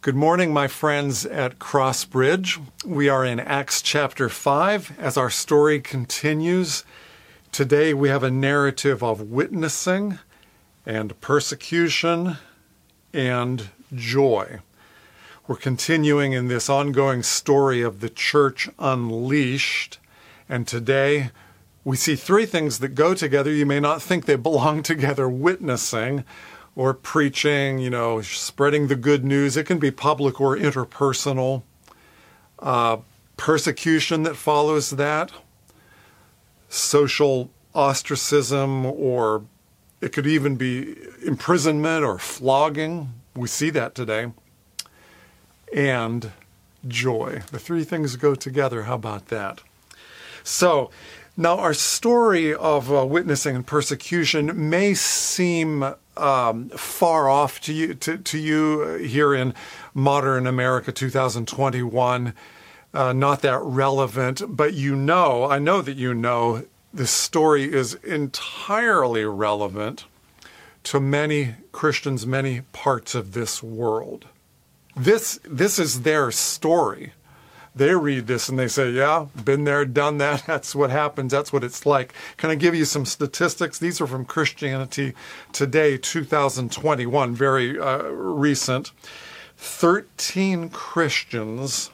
Good morning, my friends at Crossbridge. We are in Acts chapter 5 as our story continues. Today we have a narrative of witnessing and persecution and joy. We're continuing in this ongoing story of the church unleashed, and today we see three things that go together. You may not think they belong together witnessing or preaching, you know, spreading the good news. It can be public or interpersonal. Uh, persecution that follows that, social ostracism, or it could even be imprisonment or flogging. We see that today. And joy. The three things go together. How about that? So, now our story of uh, witnessing and persecution may seem um, far off to you to, to you here in modern America 2021. Uh, not that relevant, but you know, I know that you know this story is entirely relevant to many Christians, many parts of this world. This this is their story they read this and they say, Yeah, been there, done that. That's what happens. That's what it's like. Can I give you some statistics? These are from Christianity Today, 2021, very uh, recent. 13 Christians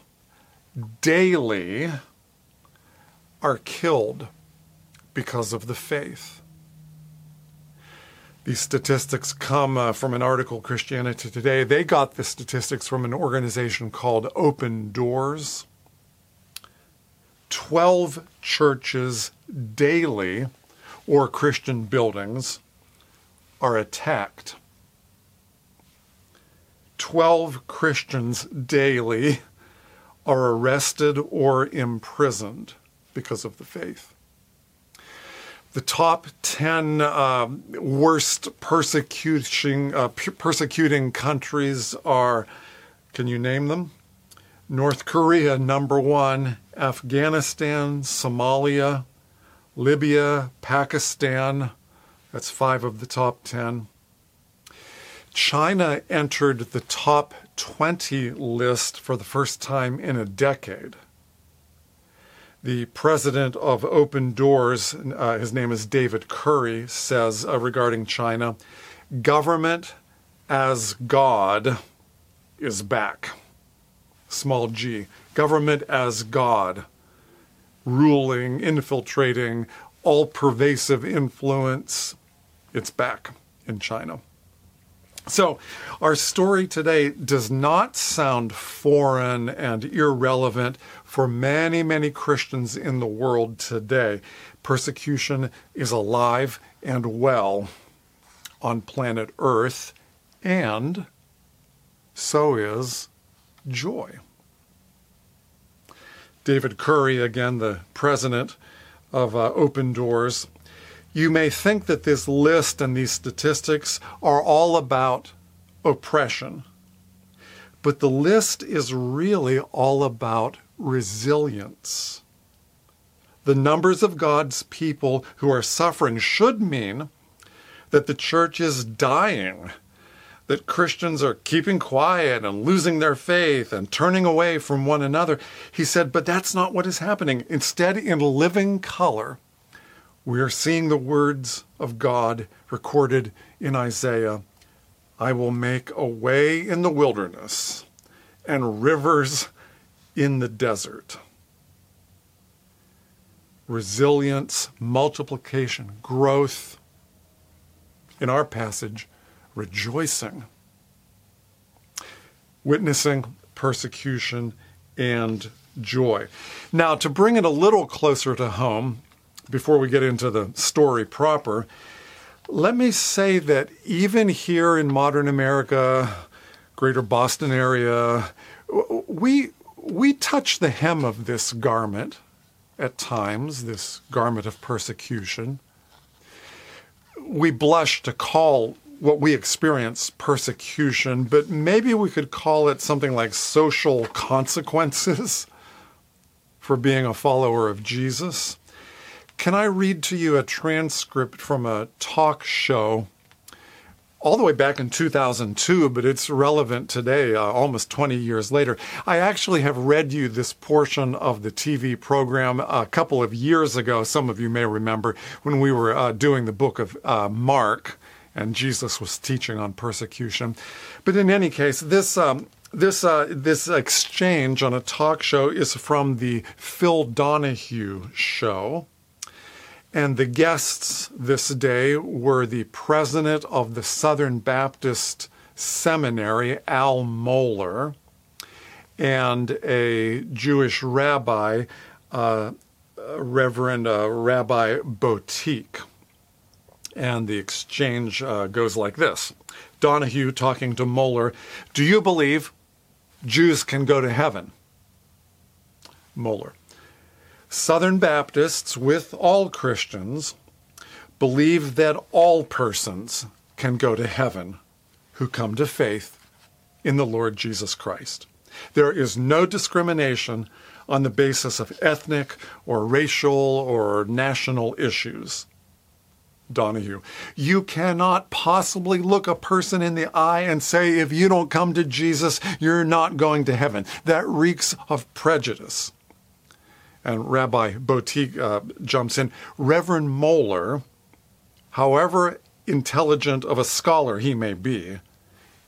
daily are killed because of the faith. These statistics come uh, from an article, Christianity Today. They got the statistics from an organization called Open Doors. 12 churches daily or Christian buildings are attacked. 12 Christians daily are arrested or imprisoned because of the faith. The top 10 uh, worst persecuting, uh, persecuting countries are, can you name them? North Korea, number one, Afghanistan, Somalia, Libya, Pakistan. That's five of the top 10. China entered the top 20 list for the first time in a decade. The president of Open Doors, uh, his name is David Curry, says uh, regarding China government as God is back small g, government as God, ruling, infiltrating, all pervasive influence. It's back in China. So, our story today does not sound foreign and irrelevant for many, many Christians in the world today. Persecution is alive and well on planet Earth, and so is joy. David Curry, again, the president of uh, Open Doors, you may think that this list and these statistics are all about oppression. But the list is really all about resilience. The numbers of God's people who are suffering should mean that the church is dying that Christians are keeping quiet and losing their faith and turning away from one another. He said, but that's not what is happening. Instead, in living color, we are seeing the words of God recorded in Isaiah I will make a way in the wilderness and rivers in the desert. Resilience, multiplication, growth. In our passage, rejoicing, witnessing persecution and joy. Now, to bring it a little closer to home, before we get into the story proper, let me say that even here in modern America, greater Boston area, we, we touch the hem of this garment at times, this garment of persecution. We blush to call what we experience persecution, but maybe we could call it something like social consequences for being a follower of Jesus. Can I read to you a transcript from a talk show all the way back in 2002, but it's relevant today, uh, almost 20 years later. I actually have read you this portion of the TV program a couple of years ago. Some of you may remember when we were uh, doing the book of uh, Mark and Jesus was teaching on persecution. But in any case, this. Um, this uh, this exchange on a talk show is from the Phil Donahue show. And the guests this day were the president of the Southern Baptist Seminary, Al Mohler, and a Jewish rabbi, uh, Reverend uh, Rabbi Boteach. And the exchange uh, goes like this Donahue talking to Mohler, Do you believe Jews can go to heaven? Mohler, Southern Baptists, with all Christians, believe that all persons can go to heaven who come to faith in the Lord Jesus Christ. There is no discrimination on the basis of ethnic or racial or national issues. Donahue, you cannot possibly look a person in the eye and say, if you don't come to Jesus, you're not going to heaven. That reeks of prejudice. And Rabbi Boteach uh, jumps in. Reverend Mohler, however intelligent of a scholar he may be,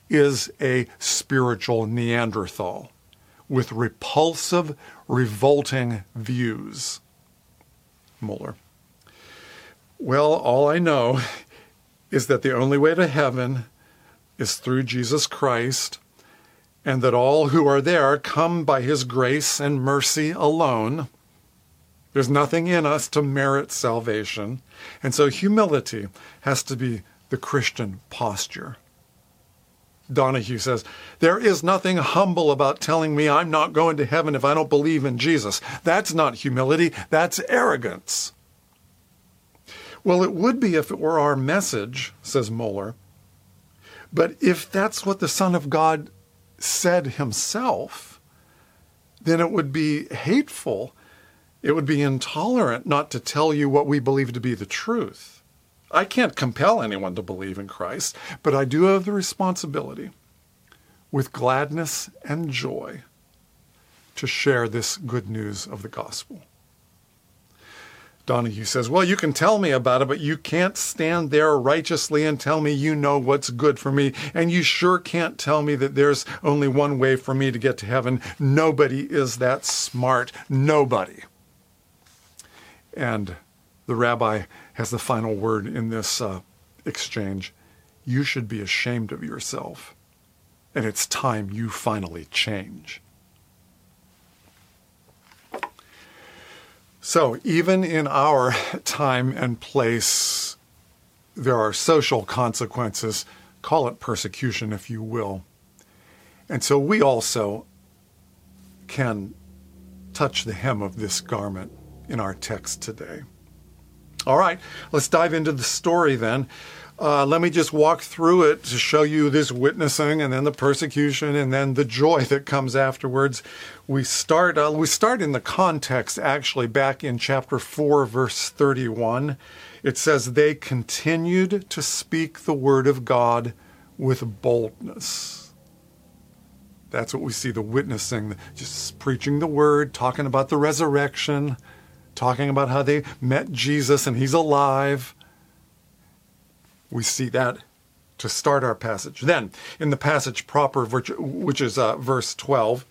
is a spiritual Neanderthal with repulsive, revolting views. Mohler. Well, all I know is that the only way to heaven is through Jesus Christ, and that all who are there come by his grace and mercy alone. There's nothing in us to merit salvation. And so humility has to be the Christian posture. Donahue says, There is nothing humble about telling me I'm not going to heaven if I don't believe in Jesus. That's not humility, that's arrogance. Well, it would be if it were our message, says Mohler. But if that's what the Son of God said himself, then it would be hateful it would be intolerant not to tell you what we believe to be the truth. I can't compel anyone to believe in Christ, but I do have the responsibility with gladness and joy to share this good news of the gospel. Donahue says, Well, you can tell me about it, but you can't stand there righteously and tell me you know what's good for me. And you sure can't tell me that there's only one way for me to get to heaven. Nobody is that smart. Nobody. And the rabbi has the final word in this uh, exchange. You should be ashamed of yourself. And it's time you finally change. So, even in our time and place, there are social consequences. Call it persecution, if you will. And so we also can touch the hem of this garment in our text today. All right, let's dive into the story then. Uh, let me just walk through it to show you this witnessing and then the persecution and then the joy that comes afterwards. We start uh, we start in the context actually back in chapter 4 verse 31. It says they continued to speak the word of God with boldness. That's what we see the witnessing, just preaching the word, talking about the resurrection, talking about how they met Jesus and he's alive. We see that to start our passage. Then, in the passage proper, which is uh, verse 12,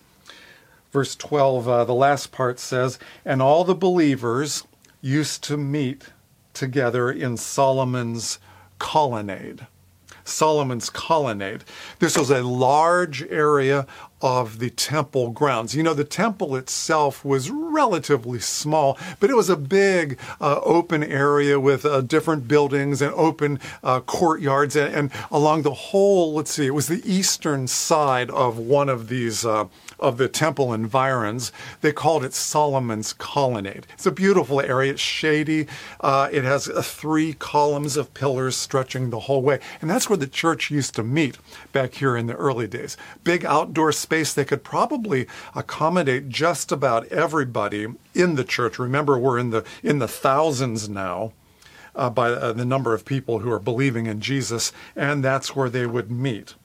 verse 12, uh, the last part says, And all the believers used to meet together in Solomon's colonnade. Solomon's colonnade. This was a large area of the temple grounds. You know, the temple itself was relatively small, but it was a big uh, open area with uh, different buildings and open uh, courtyards. And, and, along the whole, let's see, it was the eastern side of one of these uh, of the temple environs. They called it Solomon's Colonnade. It's a beautiful area. It's shady. Uh, it has uh, three columns of pillars stretching the whole way. And that's where the church used to meet back here in the early days. Big outdoor space. They could probably accommodate just about everybody in the church. Remember, we're in the, in the thousands now. uh, by uh, the number of people who are believing in Jesus, and that's where they would meet.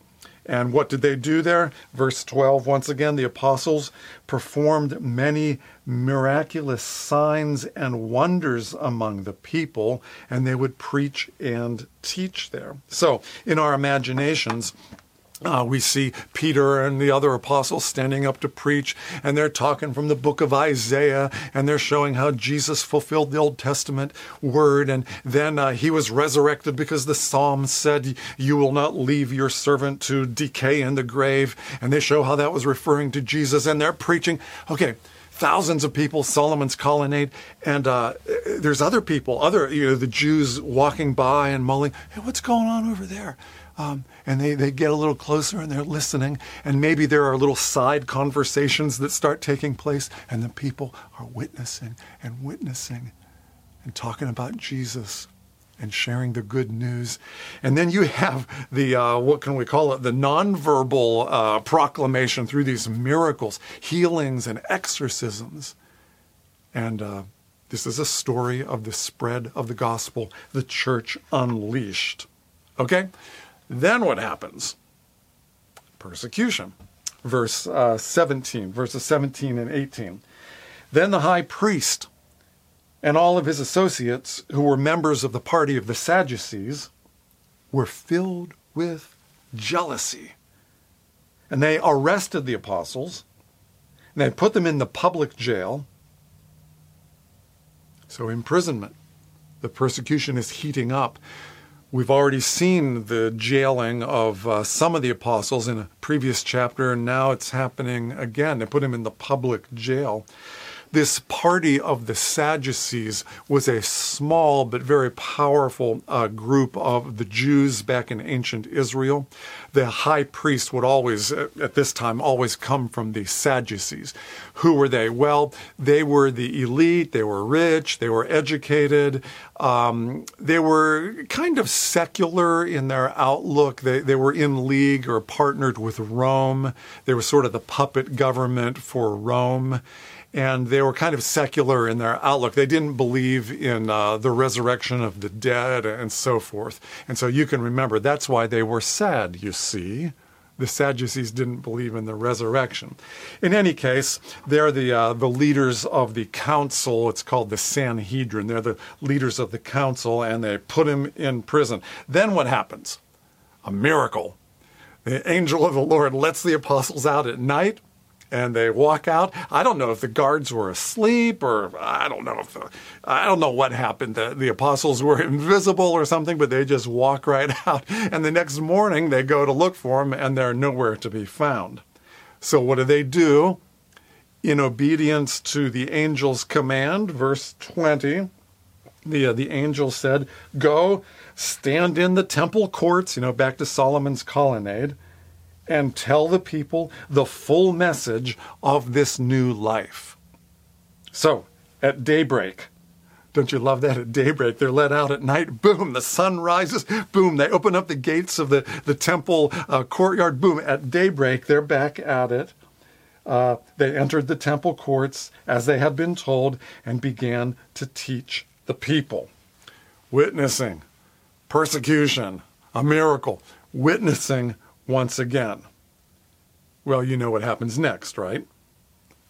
And what did they do there? Verse 12, once again, the apostles performed many miraculous signs and wonders among the people, and they would preach and teach there. So, in our imaginations, uh, we see Peter and the other apostles standing up to preach, and they're talking from the book of Isaiah, and they're showing how Jesus fulfilled the Old Testament word, and then uh, he was resurrected because the psalm said, You will not leave your servant to decay in the grave. And they show how that was referring to Jesus, and they're preaching. Okay, thousands of people, Solomon's colonnade, and uh, there's other people, other, you know, the Jews walking by and mulling, Hey, what's going on over there? Um, and they, they get a little closer and they're listening. And maybe there are little side conversations that start taking place, and the people are witnessing and witnessing and talking about Jesus and sharing the good news. And then you have the, uh, what can we call it, the nonverbal uh, proclamation through these miracles, healings, and exorcisms. And uh, this is a story of the spread of the gospel, the church unleashed. Okay? Then what happens? Persecution. Verse uh, 17, verses 17 and 18. Then the high priest and all of his associates, who were members of the party of the Sadducees, were filled with jealousy. And they arrested the apostles, and they put them in the public jail. So, imprisonment. The persecution is heating up. We've already seen the jailing of uh, some of the apostles in a previous chapter, and now it's happening again. They put him in the public jail. This party of the Sadducees was a small but very powerful uh, group of the Jews back in ancient Israel. The high priest would always, at this time, always come from the Sadducees. Who were they? Well, they were the elite, they were rich, they were educated, um, they were kind of secular in their outlook. They, they were in league or partnered with Rome. They were sort of the puppet government for Rome and they were kind of secular in their outlook. They didn't believe in uh, the resurrection of the dead and so forth. And so you can remember that's why they were sad, you see. The Sadducees didn't believe in the resurrection. In any case, they're the, uh, the leaders of the council. It's called the Sanhedrin. They're the leaders of the council, and they put him in prison. Then what happens? A miracle. The angel of the Lord lets the apostles out at night and they walk out. I don't know if the guards were asleep or I don't know if the, I don't know what happened. The, the apostles were invisible or something, but they just walk right out. And the next morning they go to look for them and they're nowhere to be found. So what do they do? In obedience to the angel's command, verse 20, the, uh, the angel said, Go, stand in the temple courts, you know, back to Solomon's colonnade and tell the people the full message of this new life. So, at daybreak, don't you love that? At daybreak, they're let out at night. Boom, the sun rises. Boom, they open up the gates of the, the temple uh, courtyard. Boom, at daybreak, they're back at it. Uh, they entered the temple courts as they had been told and began to teach the people. Witnessing, persecution, a miracle, witnessing once again. Well, you know what happens next, right?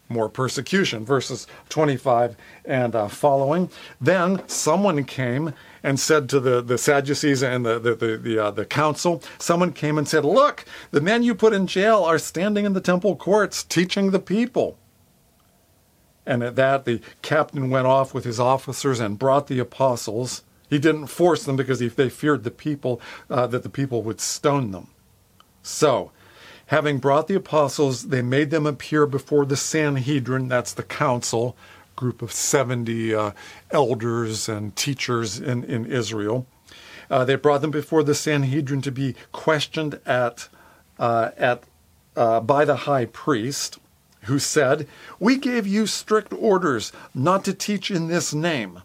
More persecution, verses 25 and uh, following. Then someone came and said to the, the Sadducees and the, the, the, the, uh, the council, someone came and said, Look, the men you put in jail are standing in the temple courts teaching the people. And at that, the captain went off with his officers and brought the apostles. He didn't force them because they feared the people, uh, that the people would stone them. So, having brought the apostles, they made them appear before the Sanhedrin, that's the council, group of 70 uh, elders and teachers in, in Israel. Uh, they brought them before the Sanhedrin to be questioned at, uh, at, uh, by the high priest, who said, We gave you strict orders not to teach in this name,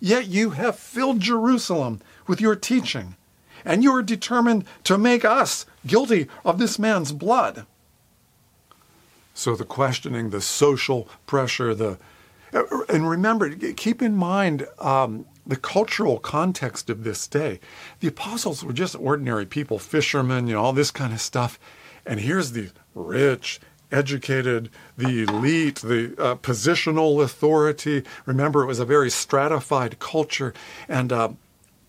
yet you have filled Jerusalem with your teaching and you are determined to make us guilty of this man's blood. So the questioning, the social pressure, the and remember, keep in mind um, the cultural context of this day. The apostles were just ordinary people, fishermen, you know, all this kind of stuff. And here's the rich, educated, the elite, the uh, positional authority. Remember, it was a very stratified culture. And uh,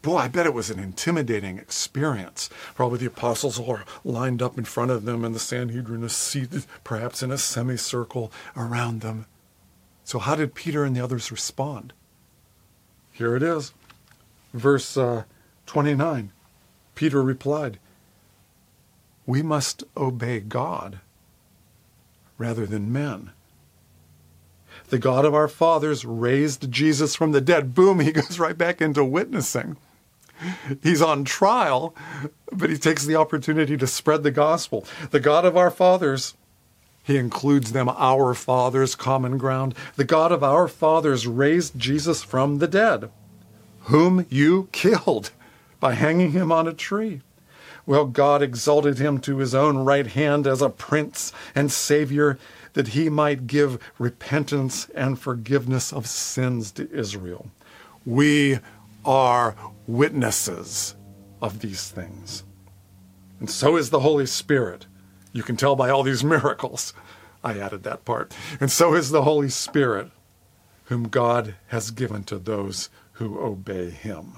boy, I bet it was an intimidating experience. Probably the apostles are lined up in front of them, and the Sanhedrin is seated perhaps in a semicircle around them. So, how did Peter and the others respond? Here it is. Verse uh, 29. Peter replied, We must obey God rather than men. The God of our fathers raised Jesus from the dead. Boom, he goes right back into witnessing. He's on trial, but he takes the opportunity to spread the gospel. The God of our fathers, he includes them, our fathers, common ground. The God of our fathers raised Jesus from the dead, whom you killed by hanging him on a tree. Well, God exalted him to his own right hand as a prince and savior that he might give repentance and forgiveness of sins to Israel. We are witnesses of these things. And so is the Holy Spirit. You can tell by all these miracles. I added that part. And so is the Holy Spirit, whom God has given to those who obey him.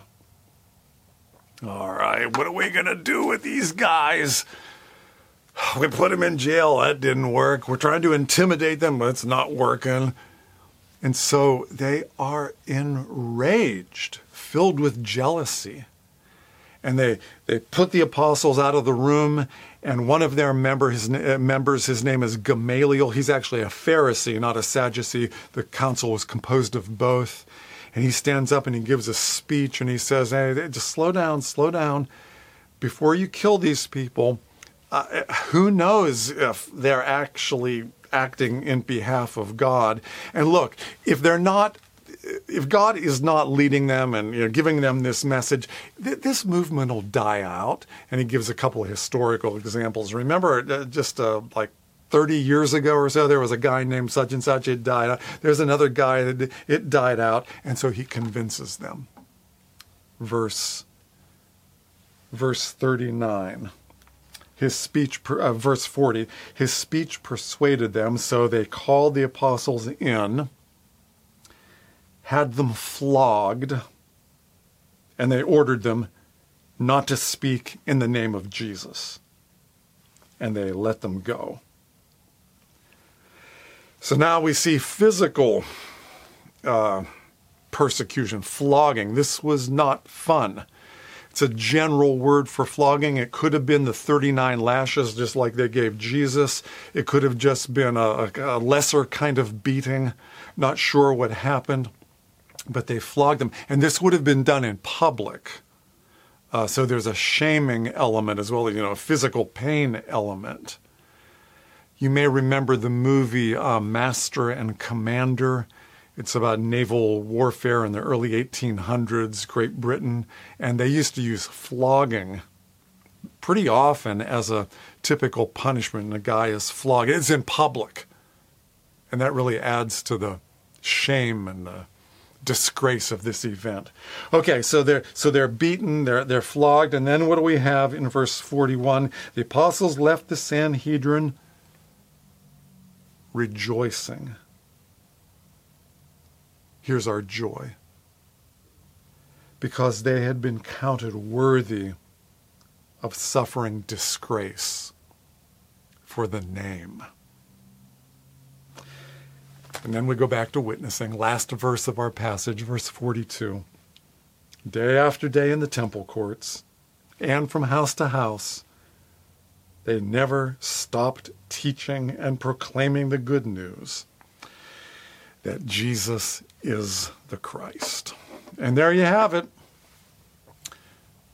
All right, what are we going to do with these guys? We put them in jail. That didn't work. We're trying to intimidate them, but it's not working. And so they are enraged, filled with jealousy. And they, they put the apostles out of the room, and one of their member, his, uh, members, his name is Gamaliel. He's actually a Pharisee, not a Sadducee. The council was composed of both and he stands up and he gives a speech and he says, "Hey, just slow down, slow down. Before you kill these people, uh, who knows if they're actually acting in behalf of God? And look, if they're not." If God is not leading them and you know, giving them this message, th- this movement will die out. And he gives a couple of historical examples. Remember, uh, just uh, like 30 years ago or so, there was a guy named such and such, it died out. There's another guy that it died out. And so he convinces them. Verse, verse 39. His speech, uh, verse 40, his speech persuaded them, so they called the apostles in, had them flogged, and they ordered them not to speak in the name of Jesus. And they let them go. So now we see physical uh, persecution, flogging. This was not fun. It's a general word for flogging. It could have been the 39 lashes, just like they gave Jesus. It could have just been a, a lesser kind of beating. Not sure what happened, but they flogged them. And this would have been done in public. Uh, so there's a shaming element as well, as, you know, a physical pain element. You may remember the movie uh, Master and Commander. It's about naval warfare in the early 1800s, Great Britain, and they used to use flogging pretty often as a typical punishment. And a guy is flogged. It's in public, and that really adds to the shame and the disgrace of this event. Okay, so they're so they're beaten, they're they're flogged, and then what do we have in verse 41? The apostles left the Sanhedrin rejoicing. Here's our joy. Because they had been counted worthy of suffering disgrace for the name. And then we go back to witnessing. Last verse of our passage, verse 42. Day after day in the temple courts and from house to house, they never stopped teaching and proclaiming the good news that Jesus is the Christ. And there you have it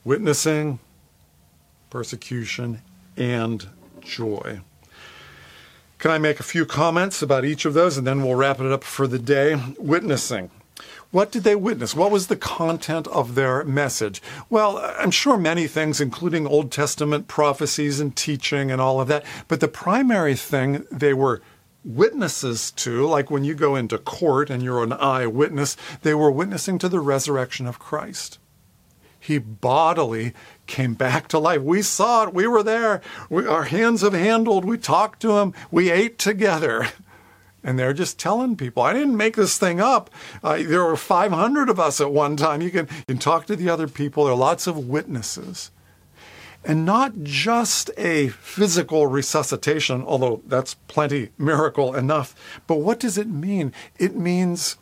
witnessing, persecution, and joy. Can I make a few comments about each of those and then we'll wrap it up for the day? Witnessing. What did they witness? What was the content of their message? Well, I'm sure many things, including Old Testament prophecies and teaching and all of that. But the primary thing they were witnesses to, like when you go into court and you're an eyewitness, they were witnessing to the resurrection of Christ. He bodily came back to life. We saw it. We were there. We, our hands have handled. We talked to him. We ate together. And they're just telling people, I didn't make this thing up. Uh, there were 500 of us at one time. You can, you can talk to the other people. There are lots of witnesses. And not just a physical resuscitation, although that's plenty miracle enough. But what does it mean? It means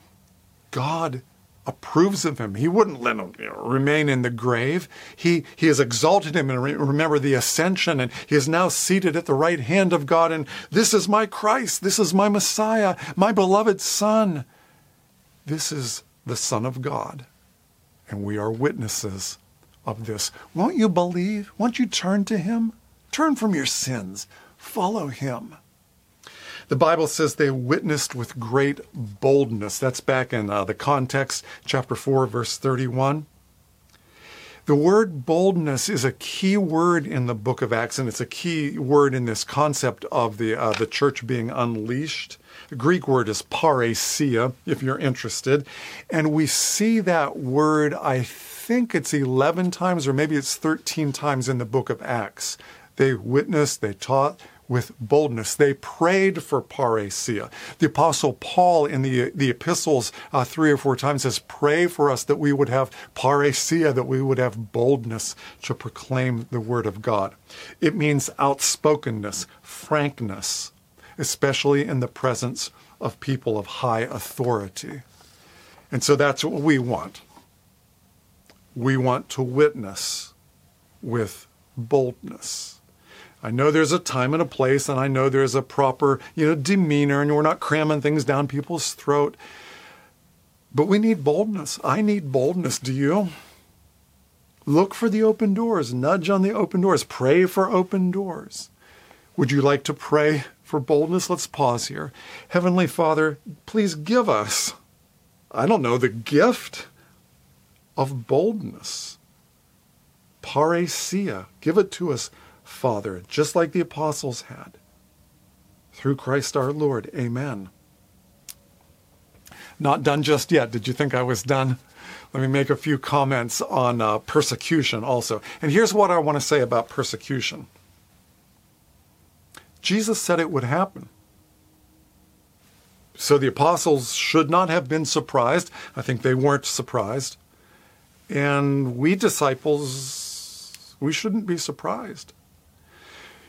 God approves of him. He wouldn't let him you know, remain in the grave. He, he has exalted him and re- remember the ascension and he is now seated at the right hand of God. And this is my Christ. This is my Messiah, my beloved son. This is the son of God. And we are witnesses of this. Won't you believe? Won't you turn to him? Turn from your sins. Follow him. The Bible says they witnessed with great boldness. That's back in uh, the context, chapter 4, verse 31. The word boldness is a key word in the book of Acts, and it's a key word in this concept of the, uh, the church being unleashed. The Greek word is parrhesia, if you're interested. And we see that word, I think it's 11 times, or maybe it's 13 times in the book of Acts. They witnessed, they taught, with boldness. They prayed for parrhesia. The Apostle Paul in the, the epistles uh, three or four times says, Pray for us that we would have parrhesia, that we would have boldness to proclaim the word of God. It means outspokenness, frankness, especially in the presence of people of high authority. And so that's what we want. We want to witness with boldness. I know there's a time and a place, and I know there's a proper, you know, demeanor, and we're not cramming things down people's throat. But we need boldness. I need boldness. Do you? Look for the open doors. Nudge on the open doors. Pray for open doors. Would you like to pray for boldness? Let's pause here. Heavenly Father, please give us, I don't know, the gift of boldness. Parrhesia. Give it to us Father, just like the apostles had. Through Christ our Lord. Amen. Not done just yet. Did you think I was done? Let me make a few comments on uh, persecution also. And here's what I want to say about persecution Jesus said it would happen. So the apostles should not have been surprised. I think they weren't surprised. And we disciples, we shouldn't be surprised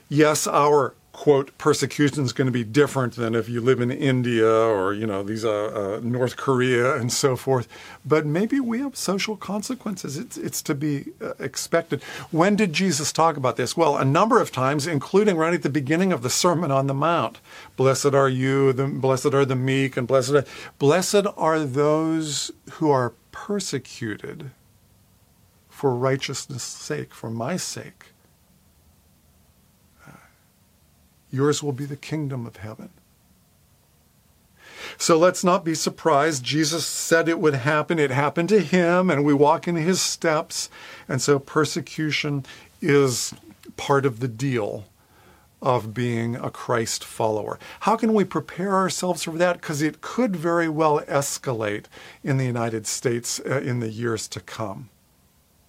yes, our quote persecution is going to be different than if you live in India or you know these uh, uh, North Korea and so forth. But maybe we have social consequences. It's it's to be uh, expected. When did Jesus talk about this? Well, a number of times, including right at the beginning of the Sermon on the Mount. Blessed are you, the, blessed are the meek, and blessed are, blessed are those who are persecuted for righteousness' sake, for my sake. Yours will be the kingdom of heaven. So let's not be surprised. Jesus said it would happen. It happened to him, and we walk in his steps. And so persecution is part of the deal of being a Christ follower. How can we prepare ourselves for that? Because it could very well escalate in the United States uh, in the years to come.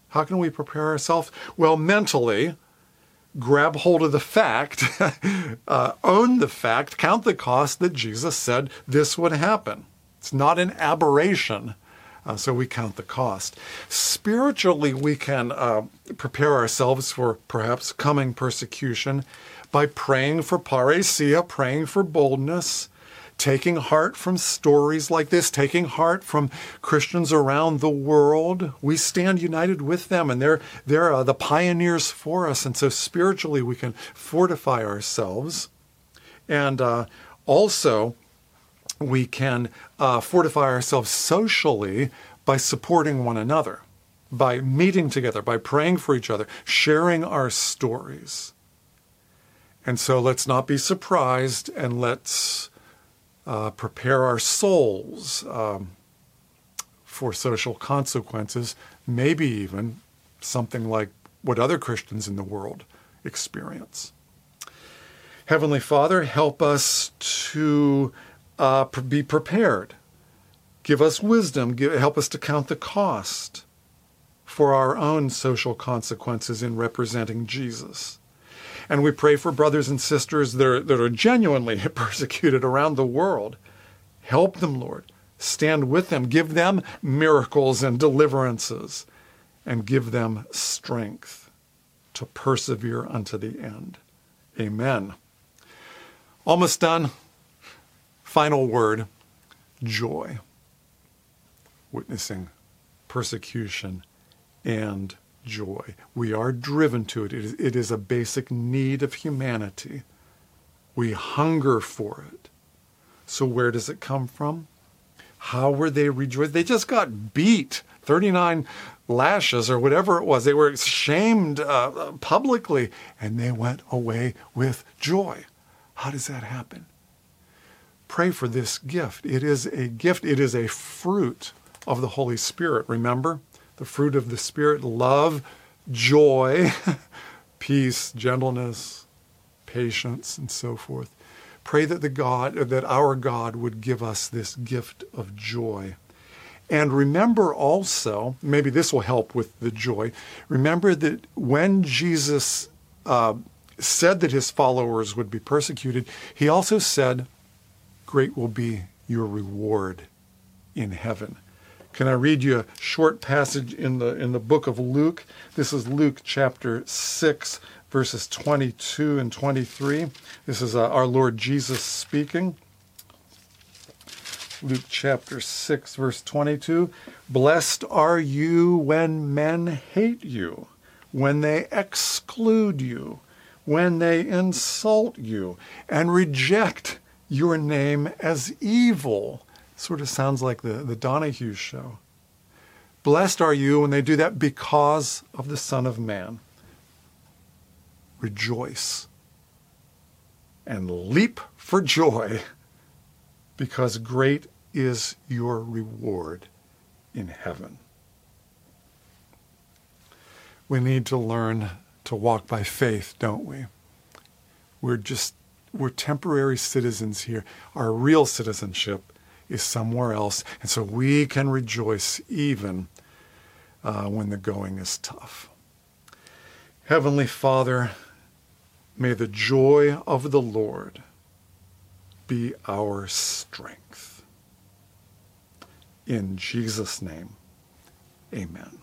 How can we prepare ourselves? Well, mentally, grab hold of the fact, uh, own the fact, count the cost that Jesus said this would happen. It's not an aberration. Uh, so we count the cost. Spiritually, we can uh, prepare ourselves for perhaps coming persecution by praying for parrhesia, praying for boldness, taking heart from stories like this, taking heart from Christians around the world. We stand united with them, and they're, they're uh, the pioneers for us. And so spiritually, we can fortify ourselves. And uh, also, we can uh, fortify ourselves socially by supporting one another, by meeting together, by praying for each other, sharing our stories. And so let's not be surprised and let's uh, prepare our souls um, for social consequences, maybe even something like what other Christians in the world experience. Heavenly Father, help us to uh, be prepared. Give us wisdom. Give, help us to count the cost for our own social consequences in representing Jesus. And we pray for brothers and sisters that are, that are genuinely persecuted around the world. Help them, Lord. Stand with them. Give them miracles and deliverances. And give them strength to persevere unto the end. Amen. Almost done. Final word joy. Witnessing persecution and joy. We are driven to it. It is, it is a basic need of humanity. We hunger for it. So, where does it come from? How were they rejoiced? They just got beat 39 lashes or whatever it was. They were shamed uh, publicly and they went away with joy. How does that happen? Pray for this gift. It is a gift, it is a fruit of the Holy Spirit. Remember? The fruit of the Spirit love, joy, peace, gentleness, patience, and so forth. Pray that the God, that our God would give us this gift of joy. And remember also, maybe this will help with the joy. Remember that when Jesus uh, said that his followers would be persecuted, he also said, Great will be your reward in heaven. Can I read you a short passage in the in the book of Luke? This is Luke chapter 6 verses 22 and 23. This is uh, our Lord Jesus speaking. Luke chapter 6 verse 22. Blessed are you when men hate you, when they exclude you, when they insult you and reject your name as evil Sort of sounds like the, the Donahue show. Blessed are you when they do that because of the Son of Man. Rejoice and leap for joy because great is your reward in heaven. We need to learn to walk by faith, don't we? We're just, we're temporary citizens here. Our real citizenship is somewhere else. And so we can rejoice even uh, when the going is tough. Heavenly Father, may the joy of the Lord be our strength. In Jesus' name, amen.